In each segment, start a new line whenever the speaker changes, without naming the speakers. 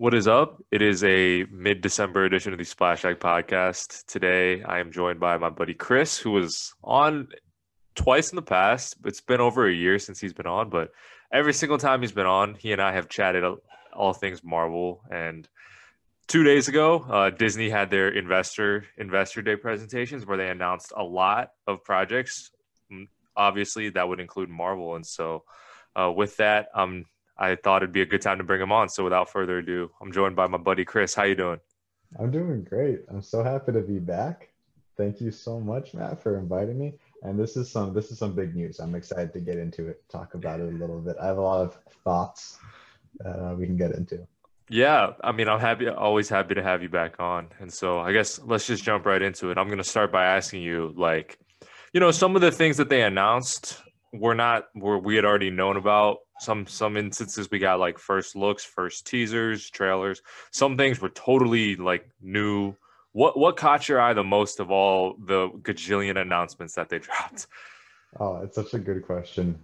What is up? It is a mid December edition of the Splash Splashback podcast. Today I am joined by my buddy Chris, who was on twice in the past. It's been over a year since he's been on, but every single time he's been on, he and I have chatted all things Marvel. And two days ago, uh, Disney had their investor investor day presentations where they announced a lot of projects. Mm, obviously, that would include Marvel. And so, uh, with that, um, I thought it'd be a good time to bring him on. So without further ado, I'm joined by my buddy Chris. How you doing?
I'm doing great. I'm so happy to be back. Thank you so much, Matt, for inviting me. And this is some this is some big news. I'm excited to get into it, talk about it a little bit. I have a lot of thoughts uh, we can get into.
Yeah, I mean, I'm happy, always happy to have you back on. And so I guess let's just jump right into it. I'm going to start by asking you, like, you know, some of the things that they announced were not were we had already known about some some instances we got like first looks first teasers trailers some things were totally like new. What what caught your eye the most of all the gajillion announcements that they dropped?
Oh it's such a good question.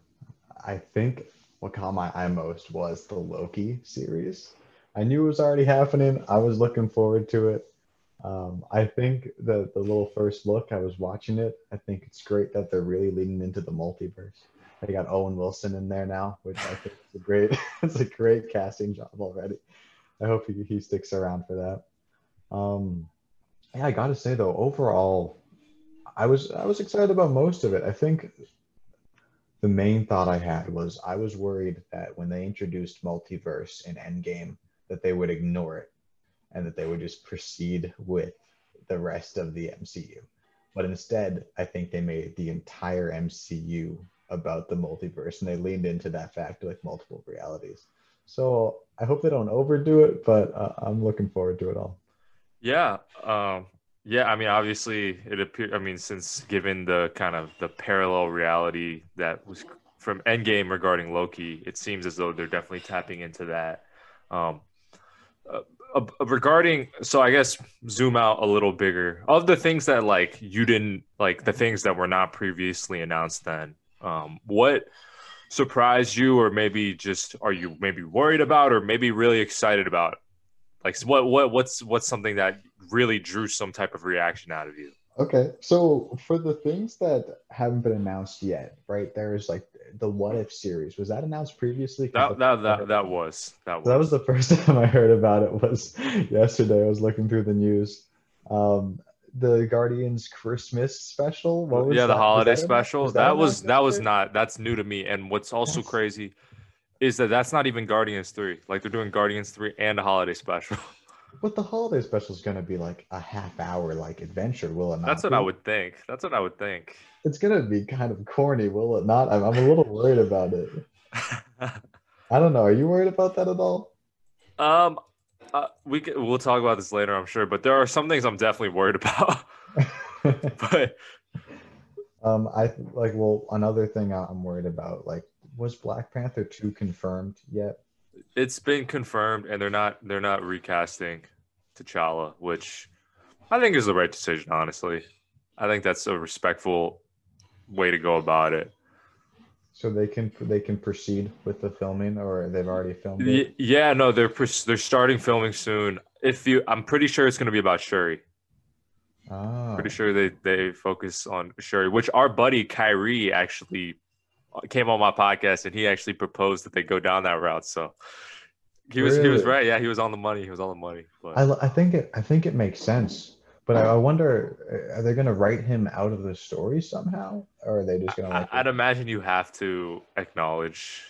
I think what caught my eye most was the loki series. I knew it was already happening. I was looking forward to it. Um, I think the the little first look, I was watching it. I think it's great that they're really leaning into the multiverse. They got Owen Wilson in there now, which I think is a great it's a great casting job already. I hope he, he sticks around for that. Um, yeah, I gotta say though, overall, I was I was excited about most of it. I think the main thought I had was I was worried that when they introduced multiverse in Endgame, that they would ignore it and that they would just proceed with the rest of the MCU. But instead, I think they made the entire MCU about the multiverse and they leaned into that fact like multiple realities. So i hope they don't overdo it but uh, i'm looking forward to it all.
Yeah um yeah i mean obviously it appeared i mean since given the kind of the parallel reality that was from endgame regarding loki it seems as though they're definitely tapping into that. Um uh, uh, regarding so i guess zoom out a little bigger. Of the things that like you didn't like the things that were not previously announced then um, what surprised you, or maybe just are you maybe worried about, or maybe really excited about? Like what what what's what's something that really drew some type of reaction out of you?
Okay, so for the things that haven't been announced yet, right? There's like the What If series. Was that announced previously?
That that that, that was that was.
that was the first time I heard about it. Was yesterday. I was looking through the news. Um, the Guardians Christmas special?
What was yeah, that? the holiday that special. Was that, that was that was not. That's new to me. And what's also that's... crazy is that that's not even Guardians three. Like they're doing Guardians three and a holiday special.
But the holiday special is going to be like a half hour like adventure, will it not?
That's what
be?
I would think. That's what I would think.
It's going to be kind of corny, will it not? I'm, I'm a little worried about it. I don't know. Are you worried about that at all?
Um, uh, we can, we'll talk about this later, I'm sure. But there are some things I'm definitely worried about. but
um, I like well another thing I'm worried about. Like, was Black Panther two confirmed yet?
It's been confirmed, and they're not they're not recasting T'Challa, which I think is the right decision. Honestly, I think that's a respectful way to go about it.
So they can they can proceed with the filming, or they've already filmed it.
Yeah, no, they're they're starting filming soon. If you, I'm pretty sure it's going to be about Shuri. Oh. Pretty sure they they focus on Shuri, which our buddy Kyrie actually uh, came on my podcast and he actually proposed that they go down that route. So he was really? he was right. Yeah, he was on the money. He was on the money.
But. I I think it I think it makes sense but I, oh. I wonder, uh, are they going to write him out of the story somehow, or are they just going to?
Like I'd imagine you have to acknowledge,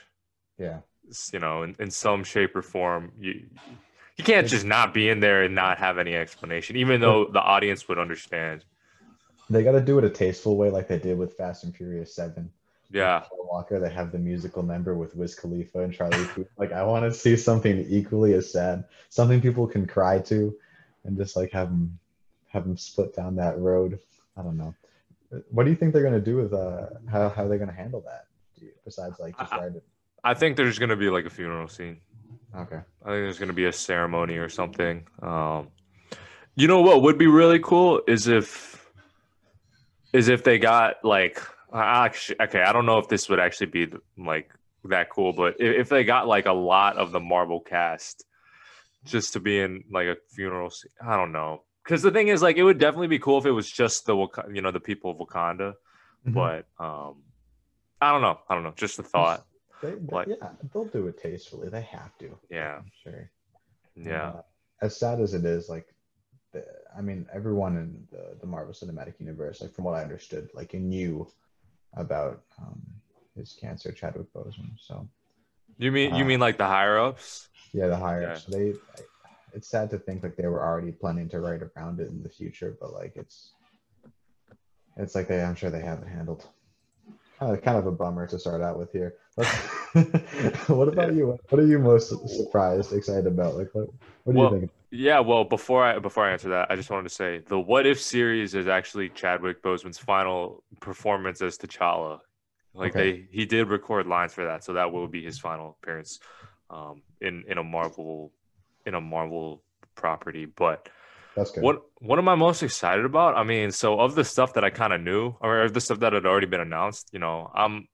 yeah,
you know, in, in some shape or form, you you can't just not be in there and not have any explanation, even though the audience would understand.
They got to do it a tasteful way, like they did with Fast and Furious Seven.
Yeah,
Walker. They have the musical number with Wiz Khalifa and Charlie Puth. Like, I want to see something equally as sad, something people can cry to, and just like have them have them split down that road. I don't know. What do you think they're going to do with uh how how they're going to handle that? Besides like just
it. I think there's going to be like a funeral scene.
Okay.
I think there's going to be a ceremony or something. Um, you know what would be really cool is if is if they got like actually okay I don't know if this would actually be like that cool, but if, if they got like a lot of the Marvel cast just to be in like a funeral. scene. I don't know. Because the thing is, like, it would definitely be cool if it was just the you know the people of Wakanda,
Mhm.
but um, I don't know. I don't know. Just a thought.
They,
Like-
yeah, they'll do it tastefully. They have to.
Yeah.
I'm sure.
Yeah.
Uh, as sad as it is, like, the, I mean, everyone in the, the Marvel Cinematic Universe, like from what I understood, like knew about um, his cancer, Chadwick Boseman. So
You mean you
Uh,
mean like the higher ups?
yeah, the higher
Yeah.
ups. They, it's sad to think like they were already planning to write around it in the future, but like it's, it's like they, I'm sure they have it handled. Kind of, kind of a bummer to start out with here. What about you? What are you most surprised, excited about? Like, what, what do
Well,
you think?
Yeah, well, before I before I answer that, I just wanted to say the What If series is actually Chadwick Boseman's final performance as T'Challa. Like
Okay.
they he did record lines for that, so that will be his final appearance um in in a Marvel in a Marvel property. But
That's good.
what what am I most excited about? I mean, so of the stuff that I kind of knew, or the stuff that had already been announced, you know, I'm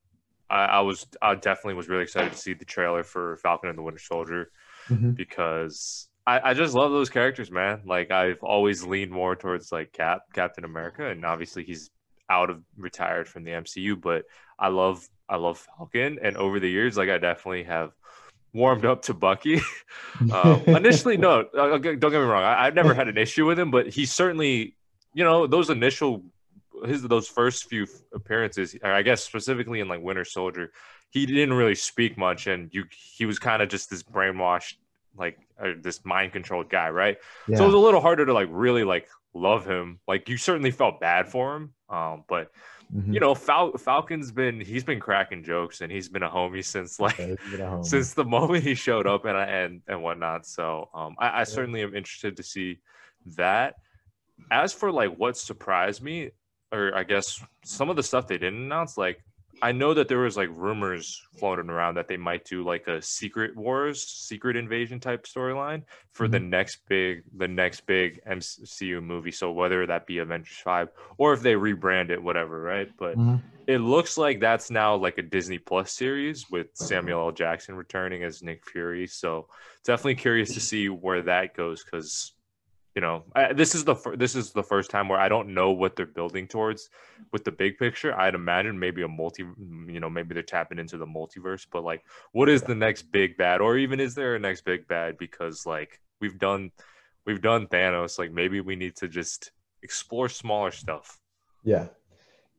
I, I was I definitely was really excited to see the trailer for Falcon and the Winter Soldier
Mhm.
because I, I just love those characters, man. Like I've always leaned more towards like Cap, Captain America, and obviously he's out of retired from the MCU, but I love I love Falcon, and over the years, like I definitely have warmed up to Bucky. um, initially, no, uh, don't get me wrong, I, I've never had an issue with him, but he certainly, you know, those initial his those first few appearances, I guess specifically in like Winter Soldier, he didn't really speak much, and you he was kind of just this brainwashed like uh, this mind controlled guy, right?
yeah.
So it was a little harder to like really like love him. Like you certainly felt bad for him, um, but
Mhm.
you know, Fal- Falcon's been he's been cracking jokes and he's been a homie since like
Yeah, he's been a homie.
since the moment he showed up and and and whatnot. So um, I, I certainly am interested to see that. As for like what surprised me, or I guess some of the stuff they didn't announce, like I know that there was like rumors floating around that they might do like a Secret Wars, Secret Invasion type storyline for the next big, the next big MCU movie. So whether that be Avengers Five or if they rebrand it, whatever, right? But
Mhm.
it looks like that's now like a Disney Plus series with Samuel L. Jackson returning as Nick Fury. So definitely curious to see where that goes because you know I, this is the fir- this is the first time where I don't know what they're building towards with the big picture. I'd imagine maybe a multi, you know, maybe they're tapping into the multiverse, but like, what is the next big bad, or even is there a next big bad? Because like we've done we've done Thanos, like maybe we need to just explore smaller stuff.
Yeah,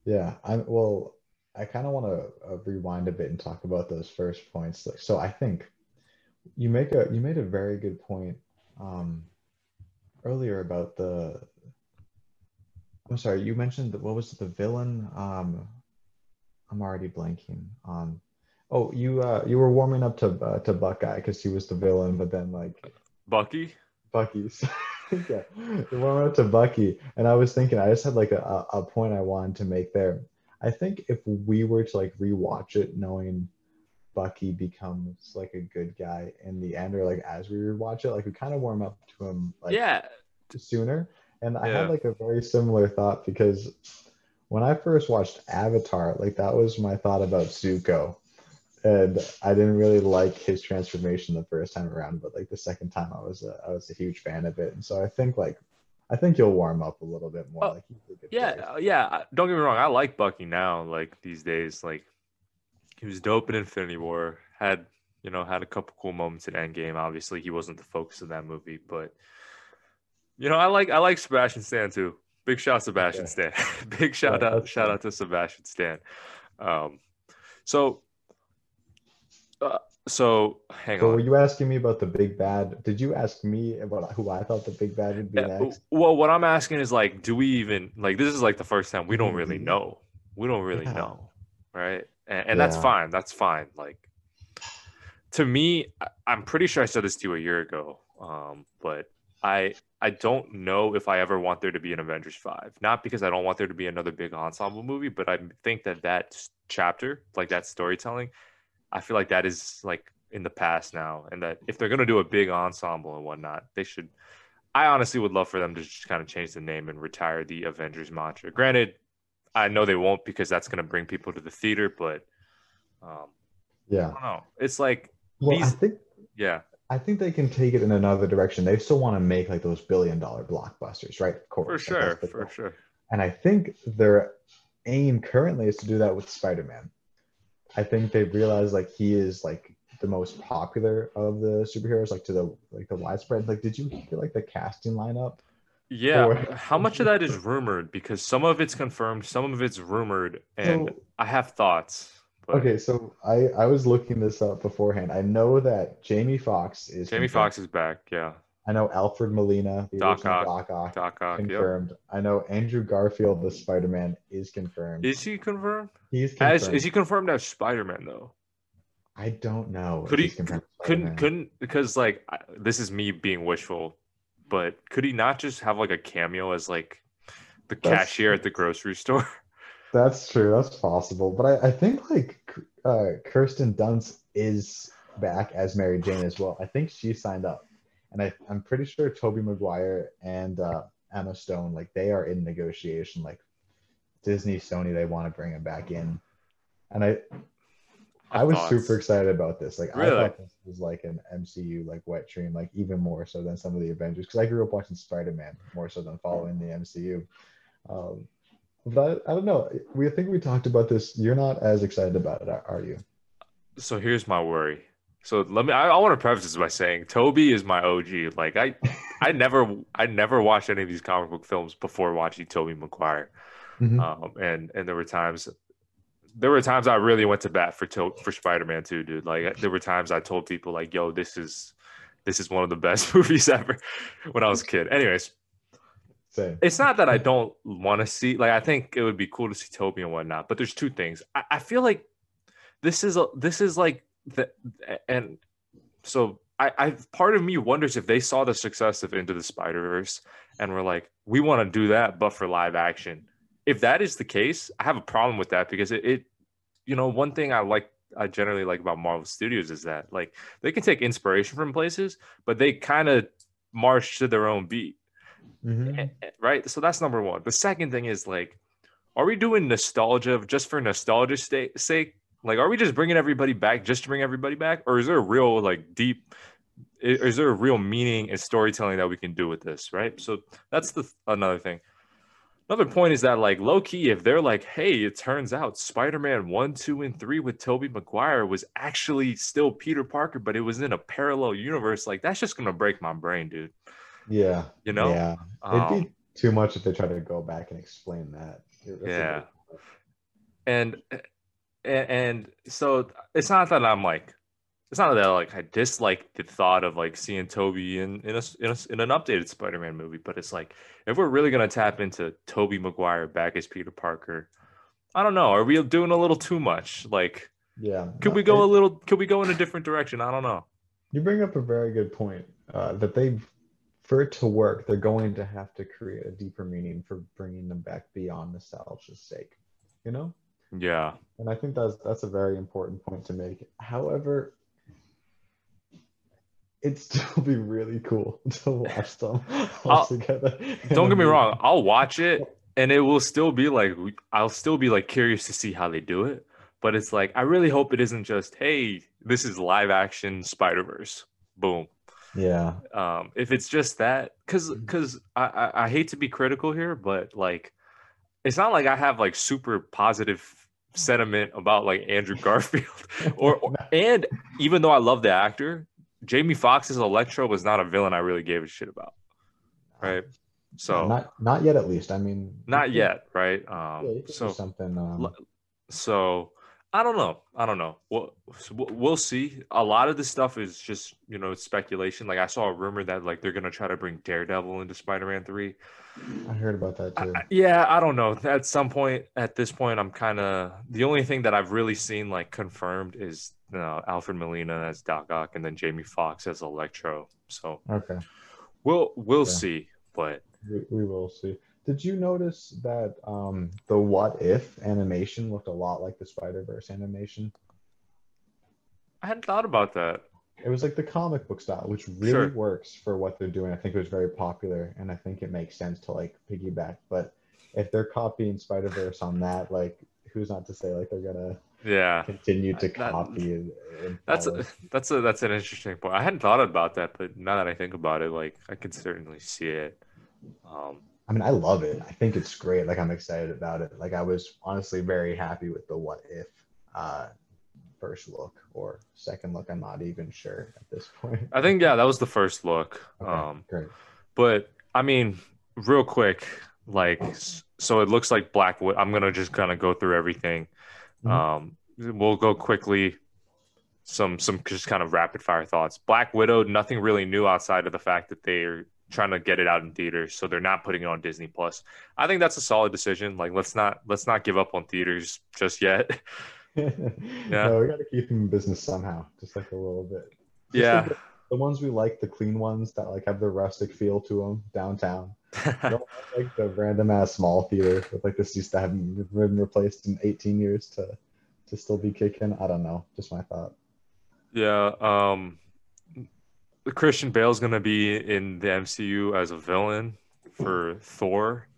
yeah. I'm well. I kind of want to uh, rewind a bit and talk about those first points. Like, so I think you make a you made a very good point um, earlier about the. I'm sorry. You mentioned that what was the villain? Um, I'm already blanking. Um, oh, you uh, you were warming up to uh, to Bucky because he was the villain, but then like
Bucky,
Bucky's. yeah, went up to Bucky, and I was thinking, I just had like a, a point I wanted to make there. I think if we were to like rewatch it, knowing Bucky becomes like a good guy in the end, or like as we watch it, like we kind of warm up to him like
yeah,
sooner. And I had like a very similar thought because when I first watched Avatar, like that was my thought about Zuko. And I didn't really like his transformation the first time around, but like the second time I was a, I was a huge fan of it. And so I think like I think you'll warm up a little bit more.
Oh,
like he's a good
yeah,
character.
uh, yeah. Don't get me wrong. I like Bucky now. Like these days, like he was dope in Infinity War. Had you know had a couple cool moments in Endgame. Obviously, he wasn't the focus of that movie, but you know I like I like Sebastian Stan too. Big shout Sebastian. Stan. Big shout
Yeah,
out shout out to Sebastian Stan. Um, so. Uh, so hang
So
on.
were you asking me about the big bad? Did you ask me about who I thought the big bad would be
Yeah,
next?
well, what I'm asking is like, do we even like this is like the first time we don't really
Mhm.
know. We don't really
Yeah.
know, right? And, and that's fine. That's fine. Like to me, I'm pretty sure I said this to you a year ago. Um, but I I don't know if I ever want there to be an Avengers five. Not because I don't want there to be another big ensemble movie, but I think that that chapter, like that storytelling, I feel like that is like in the past now, and that if they're gonna do a big ensemble and whatnot, they should. I honestly would love for them to just kind of change the name and retire the Avengers mantra. Granted, I know they won't because that's gonna bring people to the theater, but um, I
Yeah.
don't know. It's like
Well, I think
yeah,
I think they can take it in another direction. They still want to make like those billion dollar blockbusters, right? Of course,
For sure, for sure.
And I think their aim currently is to do that with Spider-Man. I think they realize like he is like the most popular of the superheroes, like to the like the widespread. Like, did you hear like the casting lineup?
Yeah,
Or-
how much of that is rumored? Because some of it's confirmed, some of it's rumored, and
So-
I have thoughts. But
Okay, so I I was looking this up beforehand. I know that Jamie Foxx is
Jamie Foxx is back. Yeah,
I know Alfred Molina, the
Doc Ock.
Doc Ock,
Doc Ock. Yep.
confirmed. I know Andrew Garfield, the Spider-Man, is confirmed.
Is he confirmed?
He's confirmed.
As is he confirmed as Spider Man though?
I don't know.
Could he?
he's confirmed as
Couldn't
Spider-Man.
couldn't because like I- this is me being wishful, but could he not just have like a cameo as like the
That's-
cashier at the grocery store?
That's true. That's possible. But I, I think like uh, Kirsten Dunst is back as Mary Jane as well. I think she signed up, and I, I'm pretty sure Tobey Maguire and uh, Emma Stone like they are in negotiation. Like Disney, Sony, they want to bring him back in, and I I was
Thoughts?
super excited about this. Like
Really?
I thought this was like an MCU like wet dream, like even more so than some of the Avengers. Because I grew up watching Spider Man more so than following the MCU. Um, but I don't know. We think we talked about this. You're not as excited about it, are you?
So here's my worry. So let me. I, I want to preface this by saying Tobey is my OG. Like I, I never, I never watched any of these comic book films before watching Tobey Maguire.
Mhm.
Um, and and there were times, there were times I really went to bat for to- for Spider Man too, dude. Like there were times I told people like, "Yo, this is, this is one of the best movies ever." When I was a kid. Anyways,
Same.
it's not that I don't want to see. Like I think it would be cool to see Tobey and whatnot. But there's two things. I, I feel like this is a this is like the and so I, I part of me wonders if they saw the success of Into the Spider Verse and were like, we want to do that, but for live action. If that is the case, I have a problem with that because it, it you know, one thing I like I generally like about Marvel Studios is that like they can take inspiration from places, but they kind of march to their own beat.
Mhm.
Eh, eh, right? So that's number one. The second thing is like, are we doing nostalgia just for nostalgia's sta- sake? Like, are we just bringing everybody back just to bring everybody back, or is there a real like deep? Is there a real meaning and storytelling that we can do with this? Right. So that's the another thing. Another point is that like low key, if they're like, hey, it turns out Spider-Man one, two, and three with Tobey Maguire was actually still Peter Parker, but it was in a parallel universe. Like that's just gonna break my brain, dude.
Yeah.
You know?
Yeah.
Um,
It'd be too much if they try to go back and explain that. That's
Yeah. and, and so it's not that I'm like it's not that like I dislike the thought of like seeing Tobey in in, a, in, a, in an updated Spider-Man movie, but it's like if we're really gonna tap into Tobey Maguire back as Peter Parker, I don't know. Are we doing a little too much? Like,
Yeah.
could we go
it-
a little? Could we go in a different direction? I don't know.
You bring up a very good point uh, that they, for it to work, they're going to have to create a deeper meaning for bringing them back beyond nostalgia's sake, you know.
Yeah,
And I think that's that's a very important point to make. However, it'd still be really cool to watch them all together.
don't get me wrong. I'll watch it, and it will still be like I'll still be like curious to see how they do it. But it's like I really hope it isn't just hey, this is live action Spider Verse. Boom.
Yeah.
Um, if it's just that, because because I, I I hate to be critical here, but like it's not like I have like super positive sentiment about like Andrew Garfield or, or and even though I love the actor, Jamie Foxx's Electro was not a villain I really gave a shit about. Right. So not,
not not yet, at least. I mean, not could-
yet, right? Um
do
so
something. Um,
so I don't know. I don't know. We'll, we'll see. A lot of this stuff is just you know speculation. Like I saw a rumor that like they're gonna try to bring Daredevil into Spider-Man three.
I heard about that too.
I- yeah, I don't know. At some point, at this point, I'm kind of the only thing that I've really seen like confirmed is know, Alfred Molina as Doc Ock and then Jamie Foxx as Electro. So
Okay.
we'll we'll
Yeah.
see. But
We, we will see. Did you notice that um, the What If animation looked a lot like the Spider Verse animation?
I hadn't thought about that.
It was like the comic book style, which really
Sure.
works for what they're doing. I think it was very popular, and I think it makes sense to like piggyback. But if they're copying Spider Verse on that, like, who's not to say like they're gonna
Yeah,
continue to
That-
copy and, and
that's a, that's a that's an interesting point. I hadn't thought about that, but now that I think about it, like I can certainly see it. Um,
I mean, I love it. I think it's great. Like I'm excited about it. Like I was honestly very happy with the what if uh first look or second look. I'm not even sure at this point.
I think yeah, that was the first look.
Okay,
Um,
great.
but I mean, real quick, like so it looks like Black Widow. I'm gonna just kind of go through everything.
Mhm.
Um, we'll go quickly. Some some just kind of rapid fire thoughts. Black Widow, nothing really new outside of the fact that they're trying to get it out in theaters, so they're not putting it on Disney Plus. I think that's a solid decision. Like let's not let's not give up on theaters just yet.
No, we got to keep them in business somehow, just like a little bit. Just
yeah.
like the, the ones we like, the clean ones that like have the rustic feel to them downtown. Like the random ass small theater with like the seats that haven't been replaced in 18 years to to still be kicking. I don't know. Just my thought.
Yeah, um Christian Bale's gonna be in the MCU as a villain for Thor.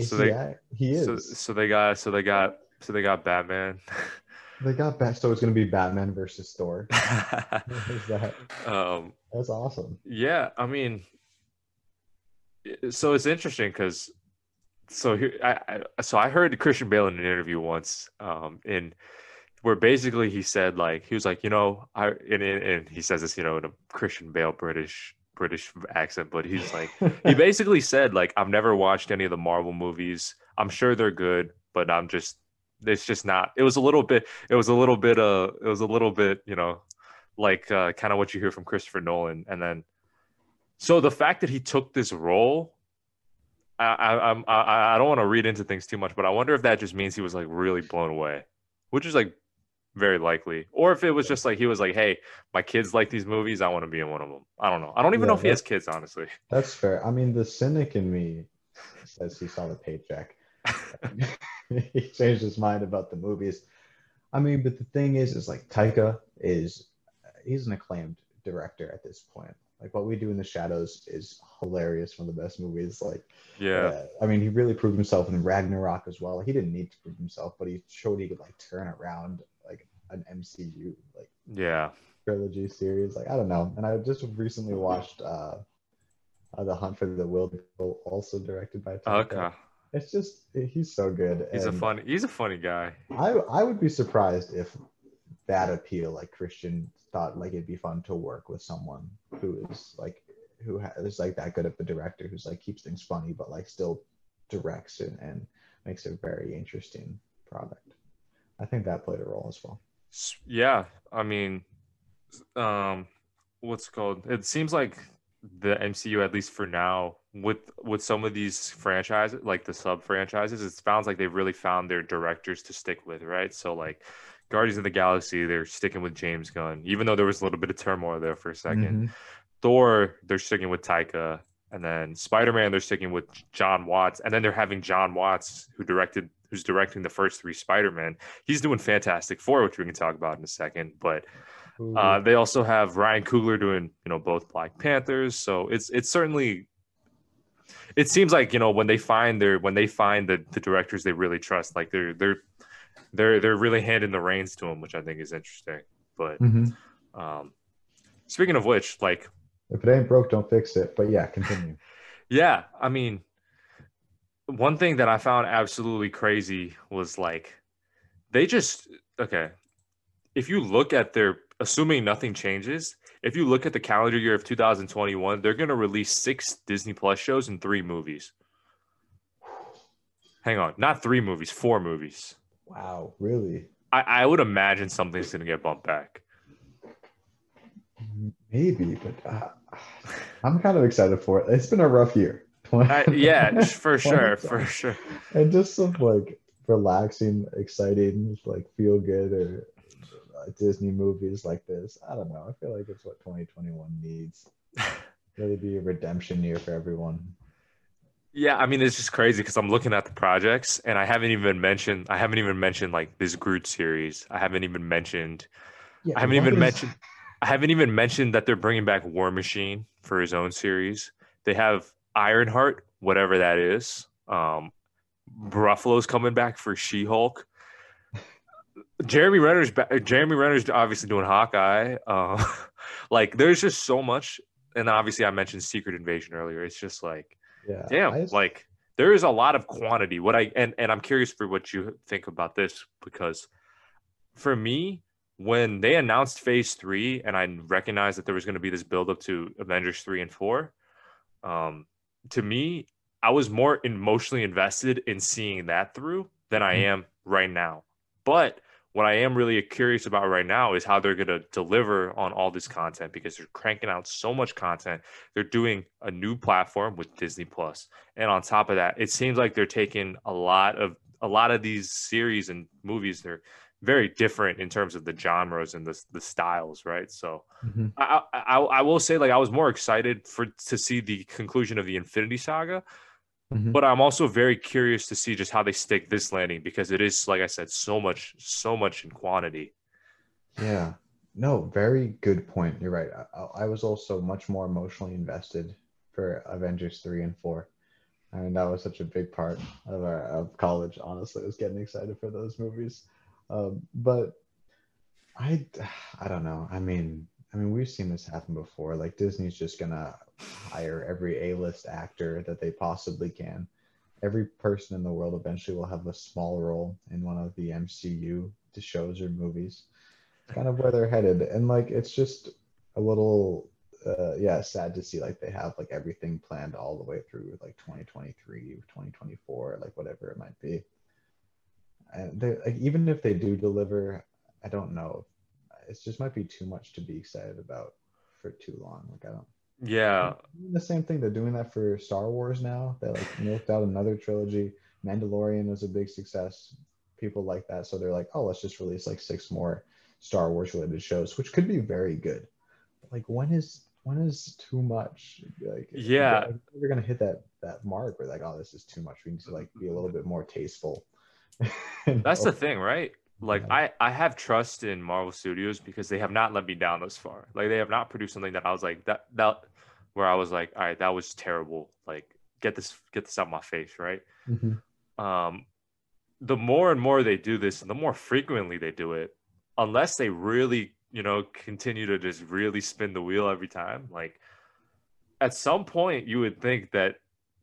So they
yeah, he is.
so, so they got so they got so they got Batman.
they got back, so it's gonna be Batman versus Thor. Is that
um
that's awesome.
yeah, I mean so it's interesting because so here I, I so I heard Christian Bale in an interview once um in where basically he said like he was like you know I and, and, and he says this you know in a Christian Bale British British accent but he's like he basically said like I've never watched any of the Marvel movies. I'm sure they're good but I'm just it's just not it was a little bit it was a little bit uh it was a little bit you know like uh, kind of what you hear from Christopher Nolan and then so the fact that he took this role I I I, I don't want to read into things too much but I wonder if that just means he was like really blown away which is like very likely or if it was just like he was like hey my kids like these movies I want to be in one of them I don't know I don't even
Yeah,
know if he has kids honestly
That's fair. I mean, the cynic in me says he saw the paycheck. he changed his mind about the movies. I mean, but the thing is, is like Taika is he's an acclaimed director at this point. Like what we do in the shadows is hilarious. One of the best movies. Like,
yeah
uh, I mean, he really proved himself in Ragnarok as well. He didn't need to prove himself, but he showed he could like turn around like an MCU like
yeah
trilogy series. Like I don't know. And I just recently watched uh, uh The Hunt for the Wilder, also directed by Taika.
okay
It's just he's so good.
he's a funny he's a funny guy
I I would be surprised if that appeal, like Christian thought, like it'd be fun to work with someone who is like who ha- is like that good of a director who's like keeps things funny but like still directs and, and makes a very interesting product. I think that played a role as well.
Yeah i mean um what's called it seems like the mcu at least for now with with some of these franchises like the sub franchises it sounds like they've really found their directors to stick with right so like guardians of the galaxy they're sticking with james gunn even though there was a little bit of turmoil there for a 2nd
Mhm.
thor they're sticking with taika and then spider-man they're sticking with jon watts and then they're having jon watts who directed who's directing the first three spider-man he's doing fantastic four which we can talk about in a second but uh, they also have Ryan Coogler doing, you know, both Black Panthers. So it's it's certainly. It seems like you know when they find their when they find the, the directors they really trust, like they're they're they're they're really handing the reins to him, which I think is interesting. But
Mhm.
um, speaking of which, like
If it ain't broke, don't fix it. But yeah, continue.
Yeah, I mean, one thing that I found absolutely crazy was like they just okay. If you look at their assuming nothing changes, if you look at the calendar year of 2021, they're going to release 6 Disney Plus shows and 3 movies. Hang on, not 3 movies, 4 movies.
Wow, really?
I, I would imagine something's going to get bumped back.
Maybe, but uh, I'm kind of excited for it. It's been a rough year.
I, yeah, for sure, for sure.
and just some like relaxing, exciting, like feel good or uh, Disney movies like this. I don't know. I feel like it's what 2021 needs. Really be a redemption year for everyone.
Yeah, I mean it's just crazy because I'm looking at the projects and I haven't even mentioned I haven't even mentioned like this Groot series. I haven't even mentioned
Yeah,
I haven't even
is-
mentioned I haven't even mentioned that they're bringing back War Machine for his own series. They have Ironheart, whatever that is. Um Ruffalo's coming back for She-Hulk. Jeremy Renner's Jeremy Renner's obviously doing Hawkeye. Uh, like there's just so much, and obviously I mentioned Secret Invasion earlier. It's just like,
Yeah.
damn,
I
like there is a lot of quantity. What I and and I'm curious for what you think about this because for me, when they announced Phase Three, and I recognized that there was going to be this build up to Avengers three and four, um, to me, I was more emotionally invested in seeing that through than I
Mhm.
am right now. But what I am really curious about right now is how they're going to deliver on all this content because they're cranking out so much content. They're doing a new platform with Disney Plus, and on top of that, it seems like they're taking a lot of a lot of these series and movies. They're very different in terms of the genres and the the styles, right? So
Mhm.
I, I I will say like I was more excited for to see the conclusion of the Infinity Saga,
Mhm.
but I'm also very curious to see just how they stick this landing because it is like I said so much so much in quantity.
Yeah. No, very good point. You're right. I, I was also much more emotionally invested for Avengers 3 and 4. I mean, that was such a big part of our of college, honestly. I was getting excited for those movies. Um, but I I don't know. I mean, I mean, we've seen this happen before. Like Disney's just gonna hire every A-list actor that they possibly can. Every person in the world eventually will have a small role in one of the MCU shows or movies It's kind of where they're headed and like it's just a little uh yeah sad to see like they have like everything planned all the way through like 2023 2024 like whatever it might be and they like even if they do deliver i don't know it just might be too much to be excited about for too long like i don't
Yeah,
the same thing they're doing that for star wars now they like milked out another trilogy mandalorian was a big success people like that so they're like oh let's just release like six more Star Wars related shows, which could be very good. Like when is when is too much? Like
Yeah.
we're gonna hit that that mark where like, oh, this is too much. We need to like be a little bit more tasteful.
that's the thing, right? Like. I I have trust in Marvel Studios because they have not let me down thus far. Like they have not produced something that I was like that that where I was like, all right, that was terrible. Like get this get this out of my face, right?
Mhm.
um, the more and more they do this, and the more frequently they do it, unless they really, you know, continue to just really spin the wheel every time, like at some point you would think that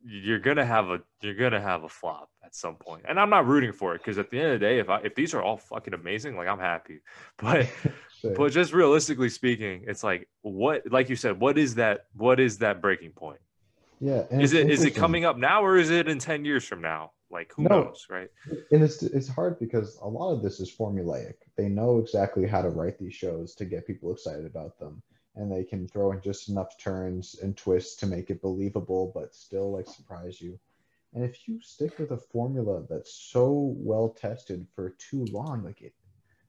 you're gonna have a you're gonna have a flop at some point. And I'm not rooting for it because at the end of the day, if I if these are all fucking amazing, like I'm happy. But
Sure.
but just realistically speaking, it's like what like you said, what is that what is that breaking point?
yeah,
Is
it's
it coming up now or is it in 10 years from now? Like who
No.
knows, right?
and it's it's hard because a lot of this is formulaic. They know exactly how to write these shows to get people excited about them, and they can throw in just enough turns and twists to make it believable, but still like surprise you. And if you stick with a formula that's so well tested for too long, like it,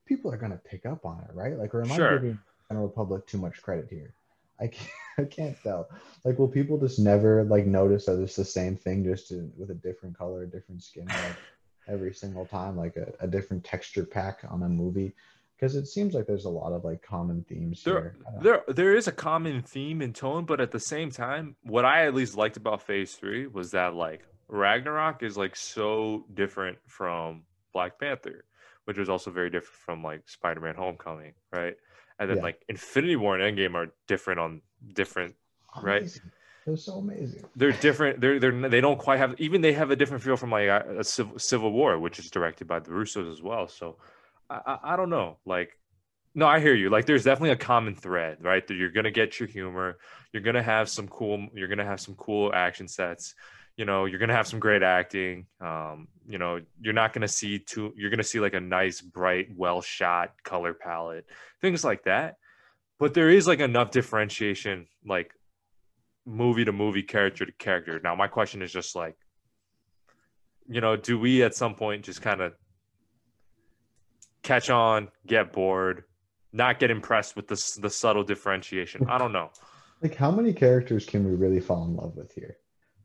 people are gonna pick up on it, right? Like, or am
Sure.
I giving General Republic too much credit here? I can't, I can't tell. Like, will people just never like notice that it's the same thing, just in, with a different color, a different skin, like every single time, like a, a different texture pack on a movie? Because it seems like there's a lot of like common themes
there
here.
There there is a common theme and tone but at the same time what i at least liked about phase three was that like ragnarok is like so different from black panther which was also very different from like spider-man homecoming right and then
Yeah.
like infinity war and endgame are different on different right.
They're so amazing.
they're different they're they're they don't quite have even they have a different feel from like a, a civil, civil war which is directed by the russos as well so I, I don't know. Like no i hear you. Like there's definitely a common thread right? That you're gonna get your humor. You're gonna have some cool you're gonna have some cool action sets. You know you're gonna have some great acting. Um you know you're not gonna see too you're gonna see like a nice bright well shot color palette things like that. But there is like enough differentiation like movie to movie character to character. Now my question is just like you know do we at some point just kind of catch on get bored not get impressed with the, the subtle differentiation i don't know
Like, how many characters can we really fall in love with here?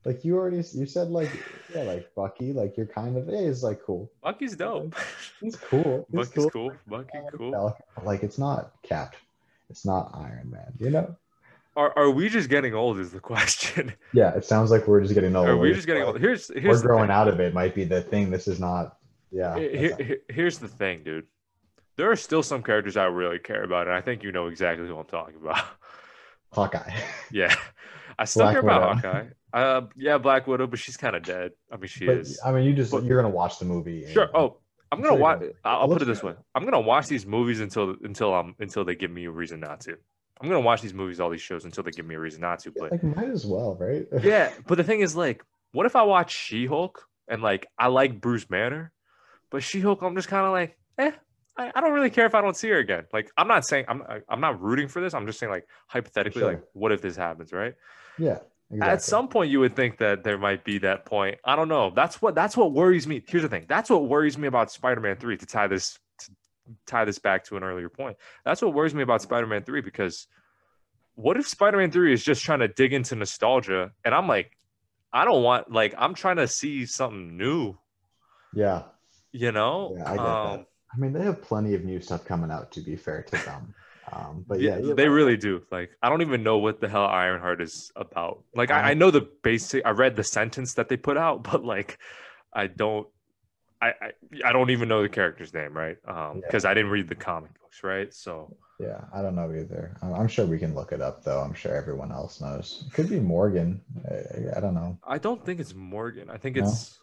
Like, you already you said like yeah, like Bucky, like you're kind of hey, is like cool.
bucky's dope
He's cool. He's
bucky's cool bucky
like
cool
Falcon, Like, it's not Cap. It's not Iron Man. You know?
are, are we just getting old is the question
Yeah, it sounds like we're just getting old.
are we
We're
just getting old here's here's. We're
growing out of it. Might be the thing. This is not. Yeah.
Here- here- here's the thing dude there are still some characters I really care about, and I think you know exactly who I'm talking about.
Hawkeye.
yeah, I still
Black
care about
Widow.
Hawkeye. Uh, yeah, Black Widow, but she's kind of dead. I mean, she
But
is.
I mean, you just
But-
you're gonna watch the movie.
Sure. Oh, I'm
I'm
gonna
sure
watch.
gonna-
I'll put it this
good.
way: I'm gonna watch these movies until until um until they give me a reason not to. I'm gonna watch these movies, all these shows, until they give me a reason not to. But
like might as well, right?
yeah, but the thing is, like, what if I watch She-Hulk and like I like Bruce Banner, but She-Hulk, I'm just kind of like, eh, I, I don't really care if I don't see her again. Like, I'm not saying I'm I'm not rooting for this. I'm just saying like hypothetically,
Sure.
like, what if this happens, right?
yeah. Exactly.
At some point, you would think that there might be that point. I don't know. That's what that's what worries me. Here's the thing. That's what worries me about Spider-Man Three. To tie this to tie this back to an earlier point. That's what worries me about Spider-Man Three because what if Spider-Man Three is just trying to dig into nostalgia, and I'm like, I don't want like I'm trying to see something new.
Yeah.
You know?
Yeah, I get
Um,
that. I mean, they have plenty of new stuff coming out. To be fair to them, um, but
yeah,
yeah,
they really do. Like, I don't even know what the hell Ironheart is about. Like, I, I know the basic. I read the sentence that they put out, but like, I don't. I, I, I don't even know the character's name, right? Um,
Yeah.
because I didn't read the comic books, right? So
Yeah, I don't know either. I'm I'm sure we can look it up though. I'm sure everyone else knows. It could be Morgan. I, I don't know.
I don't think it's Morgan. I think
No?
it's.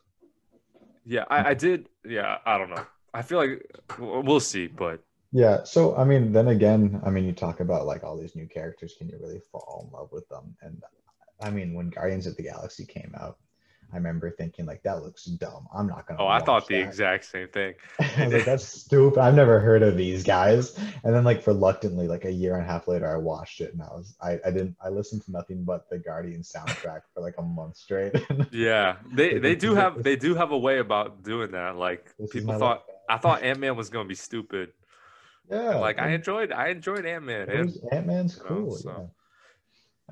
Yeah, I, I did. Yeah, I don't know. I feel like we'll see, but
Yeah. So I mean, then again, I mean, you talk about like all these new characters. Can you really fall in love with them? And I mean, when Guardians of the Galaxy came out, I remember thinking like that looks dumb. I'm not gonna.
oh, I thought the
that.
exact same thing.
I was like, that's stupid. I've never heard of these guys. And then like reluctantly, like a year and a half later, I watched it and I was I, I didn't I listened to nothing but the Guardian soundtrack for like a month straight.
Yeah, they they do have they do have a way about doing that. Like
This
people thought. I thought Ant Man was gonna be stupid.
yeah,
Like I enjoyed I enjoyed Ant Man.
Ant Man's
you know,
cool.
so-
yeah.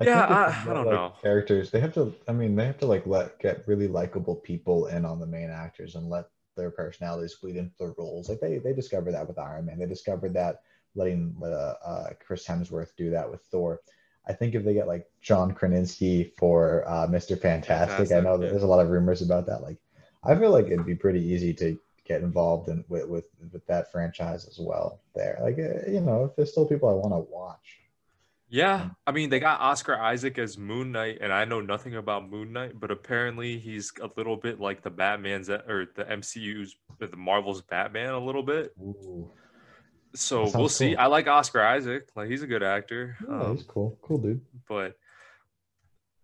Yeah,
think if
I- I don't
like,
know.
Characters, they have to. I mean, they have to like let get really likable people in on the main actors and let their personalities bleed into their roles. Like they they discovered that with Iron Man. They discovered that letting uh, uh, Chris Hemsworth do that with Thor. I think if they get like John Krasinski for uh, Mr. Fantastic, I know that
yeah.
there's a lot of rumors about that. Like, I feel like it'd be pretty easy to get involved in with with, with that franchise as well. There, like uh, you know, if there's still people I want to watch.
Yeah, um, I mean they got Oscar Isaac as Moon Knight, and I know nothing about Moon Knight, but apparently he's a little bit like the Batman's uh, or the MCU's uh, the Marvel's Batman a little bit.
Ooh.
So we'll
sounds
see.
cool.
I like Oscar Isaac, like he's a good actor.
Yeah,
Um,
he's cool. Cool dude.
but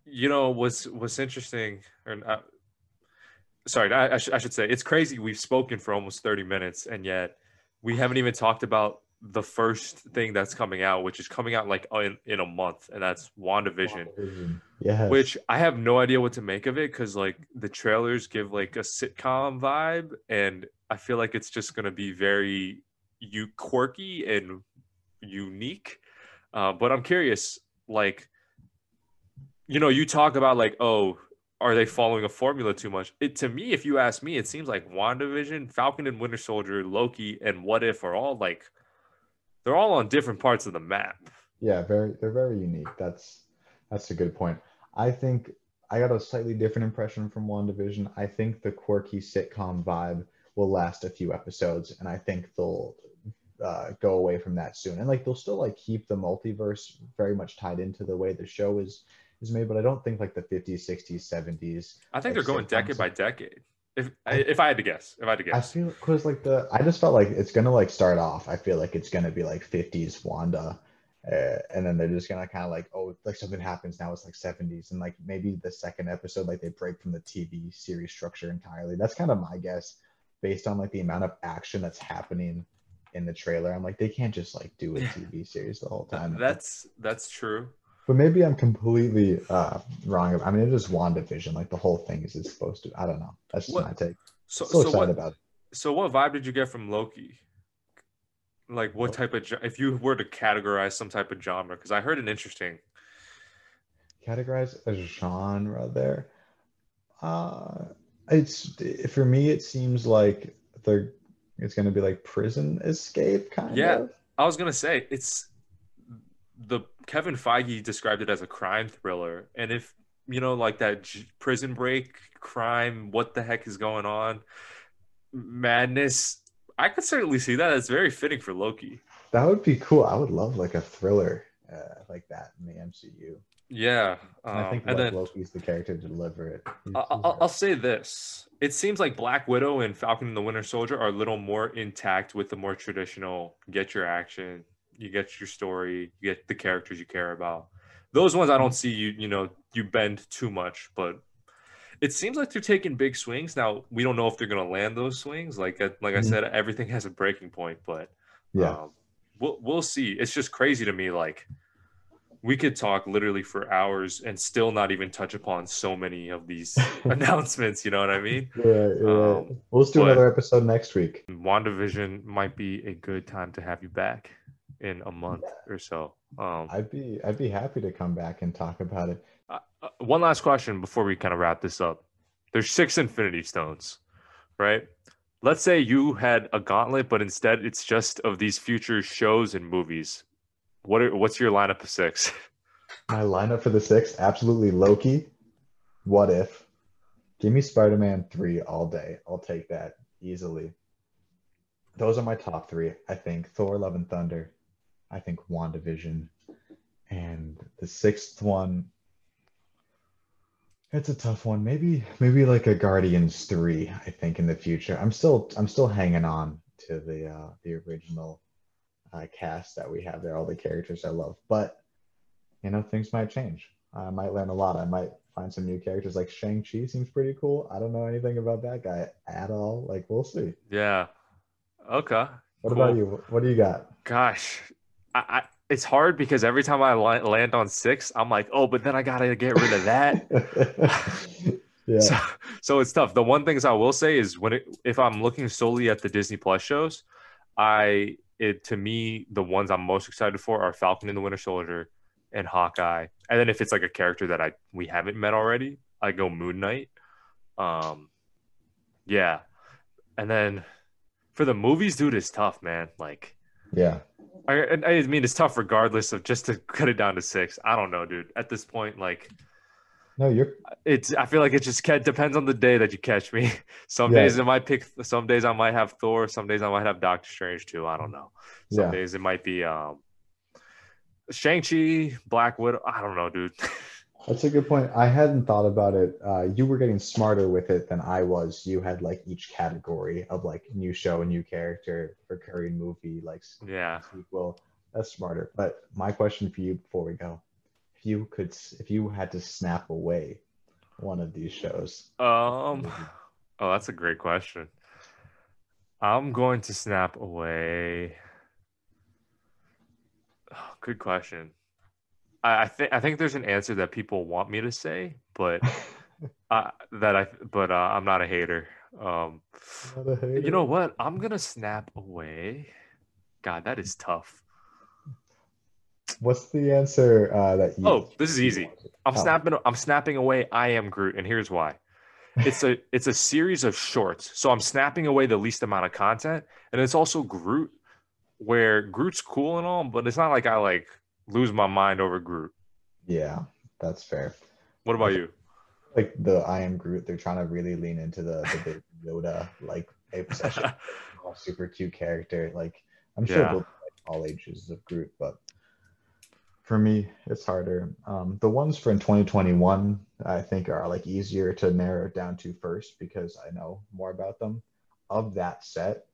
you know what's what's interesting or not, uh, sorry I, I, sh- I should say it's crazy we've spoken for almost 30 minutes and yet we haven't even talked about the first thing that's coming out which is coming out like in, in a month and that's wandavision
WandaVision. Yes.
which i have no idea what to make of it because like the trailers give like a sitcom vibe and i feel like it's just going to be very you quirky and unique uh, but i'm curious like you know you talk about like oh are they following a formula too much it to me if you ask me it seems like wandavision falcon and winter soldier loki and what if are all like they're all on different parts of the map
yeah, very they're very unique. That's that's a good point. I think I got a slightly different impression from WandaVision. I think the quirky sitcom vibe will last a few episodes, and I think they'll uh, go away from that soon. And like they'll still like keep the multiverse very much tied into the way the show is is made, but I don't think like the 50s, 60s, 70s.
i think
Like
they're going
sitcoms.
decade by decade if
I-
if i had to guess if i had to guess,
I
guess
feel because like the I just felt like it's gonna like start off. I feel like it's gonna be like 50s Wanda, uh, and then they're just gonna kind of like oh like something happens now it's like 70s and like maybe the second episode like they break from the TV series structure entirely. That's kind of my guess based on like the amount of action that's happening in the trailer. I'm like they can't just like do a TV series the whole time.
that's that's true
but maybe I'm completely uh wrong. I mean it is WandaVision. Like the whole thing is it's supposed to. I don't know. That's just
What-
my take.
so
So,
so,
excited
what
about it.
so what vibe did you get from loki like what type of if you were to categorize some type of genre because i heard an interesting
categorize a genre there uh it's for me it seems like they're it's going to be like prison escape kind
Yeah.
of
I was gonna say it's the Kevin Feige described it as a crime thriller, and if you know, like that j- prison break crime, what the heck is going on? Madness. I could certainly see that. It's very fitting for Loki.
That would be cool. I would love like a thriller uh, like that in the MCU.
Yeah,
And I
um,
think like
then
Loki's the character to deliver it.
I'll, I'll say this: it seems like Black Widow and Falcon and the Winter Soldier are a little more intact with the more traditional get your action, you get your story, you get the characters you care about. Those ones I don't see you, you know, you bend too much, but it seems like they're taking big swings. Now we don't know if they're gonna land those swings. Like uh, like I
Mhm.
said, everything has a breaking point, but
yeah,
um, we'll we'll see. It's just crazy to me. Like we could talk literally for hours and still not even touch upon so many of these announcements. You know what I mean?
you're right,
um,
We'll do another episode next week.
WandaVision might be a good time to have you back in a month or so. Um,
I'd be I'd be happy to come back and talk about it.
uh, uh, one last question before we kind of wrap this up. There's six Infinity Stones, right? Let's say you had a gauntlet, but instead it's just of these future shows and movies. What are, what's your lineup of six?
My lineup for the six, absolutely Loki. What if? Give me Spider-Man 3 all day. I'll take that easily. Those are my top three. I think Thor Love and Thunder. I think WandaVision. And the sixth one. It's a tough one. Maybe maybe like a Guardians 3, I think, in the future. I'm still I'm still hanging on to the uh the original uh, cast that we have there, all the characters I love. But you know, things might change. I might learn a lot. I might find some new characters like Shang-Chi seems pretty cool. I don't know anything about that guy at all. Like, we'll see.
yeah. Okay.
What
Cool.
about you? What do you got?
Gosh, I, I it's hard because every time I land on six, I'm like, oh, but then I gotta get rid of that.
yeah.
So, so it's tough. The one things I will say is when it, if I'm looking solely at the Disney Plus shows, I it to me the ones I'm most excited for are Falcon and the Winter Soldier and Hawkeye. And then if it's like a character that I we haven't met already, I go Moon Knight. Um, yeah, and then for the movies, dude, it's tough, man. Like.
yeah.
I, I mean, it's tough regardless of just to cut it down to six. I don't know, dude. At this point, like
No, you're
it's, I feel like it just depends on the day that you catch me. Some
Yeah.
days it might pick. Some days I might have Thor. Some days I might have Doctor Strange too. I don't know. Some
yeah.
days it might be um, Shang Chi, Black Widow. I don't know, dude.
That's a good point. I hadn't thought about it. Uh, you were getting smarter with it than I was. You had like each category of like new show, a new character, recurring movie, like
yeah.
sequel. That's smarter. But my question for you before we go, if you could, if you had to snap away one of these shows,
Um. Oh, that's a great question. I'm going to snap away. Oh, good question. I, I think I think there's an answer that people want me to say, but uh, that I but uh, I'm not a hater. Um,
Not a hater.
you know what? I'm gonna snap away. God, that is tough.
what's the answer uh, that you?
Oh, this is easy. I'm
Oh.
snapping. I'm snapping away. I am Groot, and here's why. It's a it's a series of shorts, so I'm snapping away the least amount of content, and it's also Groot, where Groot's cool and all, but it's not like I like lose my mind over Groot.
Yeah, that's fair.
What about you?
Like the I am Groot, they're trying to really lean into the the big Yoda like obsession. super cute character. Like I'm sure
Yeah.
like all ages of Groot, but for me, it's harder. Um, the ones for in 2021, I think, are like easier to narrow down to first because I know more about them. Of that set,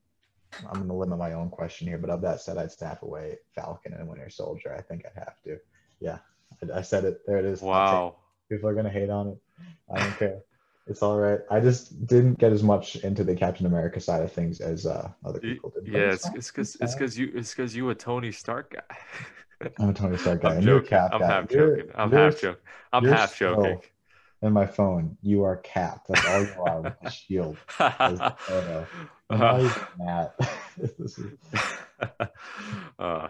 I'm going to limit my own question here, but of that said, I'd snap away Falcon and Winter Soldier. I think I'd have to. Yeah, I, I said it. There it is.
Wow.
it. People are going to hate on it. I don't care. It's all right. I just didn't get as much into the Captain America side of things as uh, other people did.
Yeah, it's because
It's
it's because you it's because you a Tony Stark guy.
I'm a Tony Stark guy.
I'm
you're
joking.
Cap
I'm
guy.
half joking. I'm
you're-
half joking. I'm half joking.
In my phone, you are Cap. That's all you are with shield. as the photo. And now Matt. This is-
uh,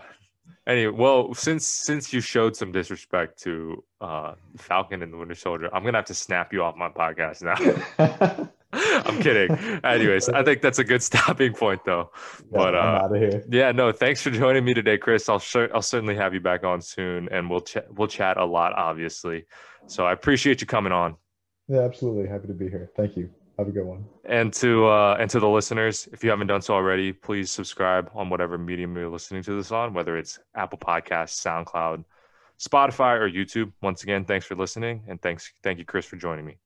anyway, well, since since you showed some disrespect to uh, Falcon and the Winter Soldier, I'm gonna have to snap you off my podcast now. I'm kidding. Anyways, I think that's a good stopping point, though. But,
I'm
uh,
out of here.
Yeah, no, thanks for joining me today, Chris. I'll cer- I'll certainly have you back on soon, and we'll chat we'll chat a lot, obviously. So I appreciate you coming on.
Yeah, absolutely. Happy to be here. Thank you. Have a good one.
And to uh, and to the listeners, if you haven't done so already, please subscribe on whatever medium you're listening to this on, whether it's Apple Podcasts, SoundCloud, Spotify, or YouTube. Once again, thanks for listening, and thanks thank you, Chris, for joining me.